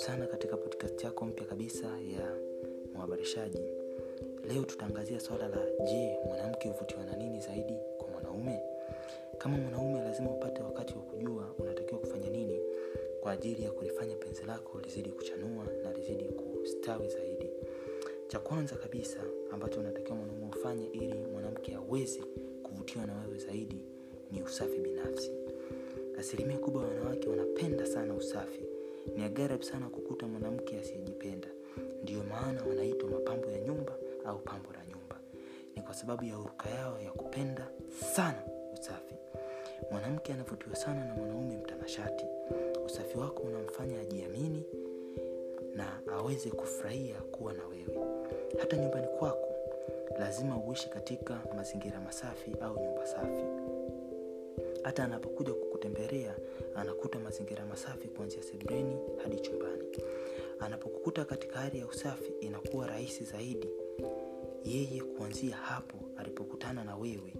sana katika podcast yako mpya kabisa ya mhabarishaji leo tutaangazia swala la je mwanamke huvutiwa na nini zaidi kwa mwanaume? Kama mwanaume lazima upate wakati wa kujua unatakiwa kufanya nini kwa ajili ya kulifanya penzi lako lizidi kuchanua na lizidi kustawi zaidi. Cha kwanza kabisa ambacho unatakiwa mwanaume ufanye ili mwanamke aweze kuvutiwa na wewe zaidi ni usafi binafsi. Asilimia kubwa ya wanawake wanapenda sana usafi ni agharabu sana kukuta mwanamke asiyejipenda. Ndiyo maana wanaitwa mapambo ya nyumba au pambo la nyumba. Ni kwa sababu ya uruka yao ya kupenda sana usafi. Mwanamke anavutiwa sana na mwanaume mtanashati. Usafi wako unamfanya ajiamini na aweze kufurahia kuwa na wewe. Hata nyumbani kwako lazima uishi katika mazingira masafi au nyumba safi. Hata anapokuja kukutembelea anakuta mazingira masafi kuanzia sebreni hadi chumbani. Anapokukuta katika hali ya usafi inakuwa rahisi zaidi yeye kuanzia hapo alipokutana na wewe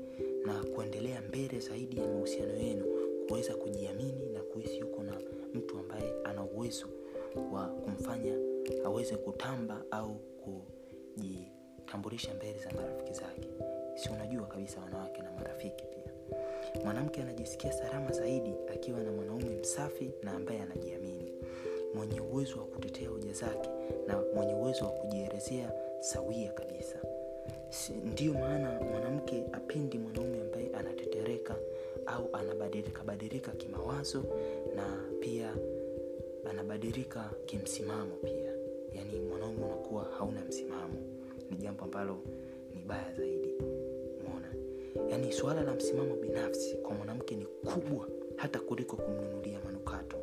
na kuendelea mbele zaidi ya mahusiano yenu kuweza kujiamini na kuhisi yuko na mtu ambaye ana uwezo wa kumfanya aweze kutamba au kujitambulisha mbele za marafiki zake. Si unajua kabisa wanawake na marafiki. pia mwanamke anajisikia salama zaidi akiwa na mwanaume msafi na ambaye anajiamini. Mwenye uwezo wa kutetea hoja zake na mwenye uwezo wa kujielezea sawia kabisa. Ndiyo maana mwanamke apendi mwanaume ambaye anatetereka au anabadilika badilika kimawazo na pia anabadilika kimsimamo pia. Yaani mwanaume unakuwa hauna msimamo. Ni jambo ambalo ni baya zaidi yaani suala la msimamo binafsi kwa mwanamke ni kubwa hata kuliko kumnunulia manukato.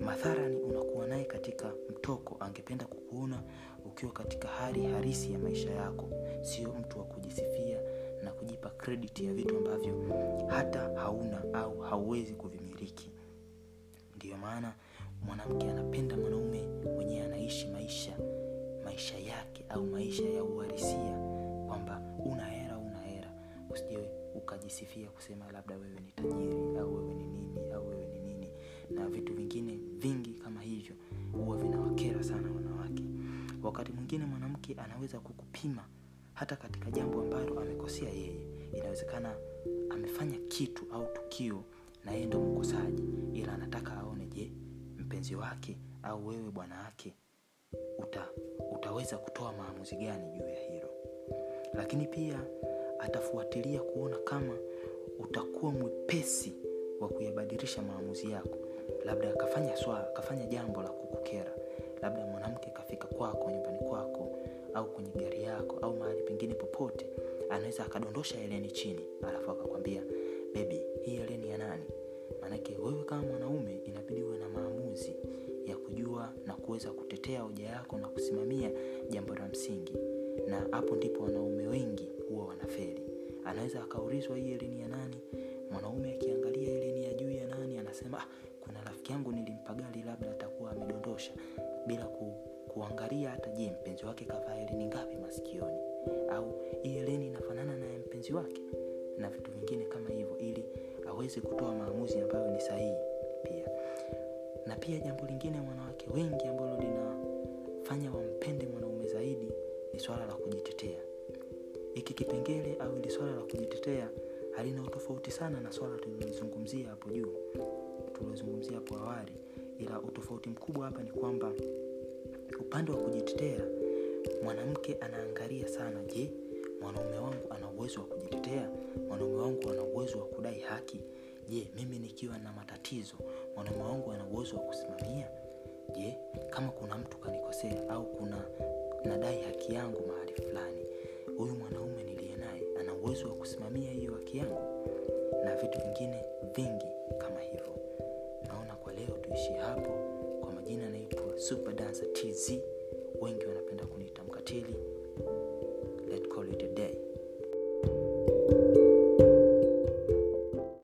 Madharani unakuwa naye katika mtoko angependa kukuona ukiwa katika hali harisi ya maisha yako. Sio mtu wa kujisifia na kujipa krediti ya vitu ambavyo hata hauna au hauwezi kuvimiliki. Ndiyo maana mwanamke anapenda mwanaume mwenyewe anaishi maisha maisha ukajisifia kusema labda wewe ni tajiri au wewe ni nini au wewe ni nini. Na vitu vingine vingi kama hivyo huwa vinawakera sana wanawake. Wakati mwingine mwanamke anaweza kukupima hata katika jambo ambalo amekosea yeye. Inawezekana amefanya kitu au tukio na yeye ndo mkosaji ila anataka aone je mpenzi wake au wewe bwana wake uta, utaweza kutoa maamuzi gani juu ya hilo? Lakini pia atafuatilia kuona kama utakuwa mwepesi wa kuyabadilisha maamuzi yako. Labda akafanya swala akafanya jambo la kukukera. Labda mwanamke kafika kwako nyumbani kwako au kwenye gari yako au mahali pengine popote anaweza akadondosha eleni chini alafu akakwambia bebi hii eleni ya nani? Maanake wewe kama mwanaume inabidi uwe na maamuzi ya kujua na kuweza kutetea hoja yako na kusimamia jambo la msingi. Na hapo ndipo wanaume wengi huwa wanaferi anaweza akaulizwa hii eleni ya nani? Mwanaume akiangalia eleni ya juu ya nani anasema ah, kuna rafiki yangu nilimpa gari labda atakuwa amedondosha. Bila ku, kuangalia hata je mpenzi wake kavaa eleni ngapi masikioni? Au hii eleni inafanana na mpenzi wake? Na vitu vingine kama hivyo ili aweze kutoa maamuzi ambayo ni sahihi pia. Na pia jambo lingine wanawake wengi ambalo linafanya wampende mwanaume zaidi ni swala la kujitetea hiki kipengele au ili swala la kujitetea halina utofauti sana na swala tulilozungumzia hapo juu tulilozungumzia hapo awali. Ila utofauti mkubwa hapa ni kwamba upande wa kujitetea mwanamke anaangalia sana je mwanaume wangu ana uwezo wa kujitetea? Mwanaume wangu ana uwezo wa kudai haki? Je mimi nikiwa na matatizo mwanaume wangu ana uwezo wa kusimamia? Je kama kuna mtu kanikosea au kuna nadai haki yangu mahali fulani huyu mwanaume niliye naye ana uwezo wa kusimamia hiyo haki yangu na vitu vingine vingi kama hivyo. Naona kwa leo tuishie hapo. Kwa majina anaitwa super dancer tz wengi wanapenda kuniita mkatili. Let call it a day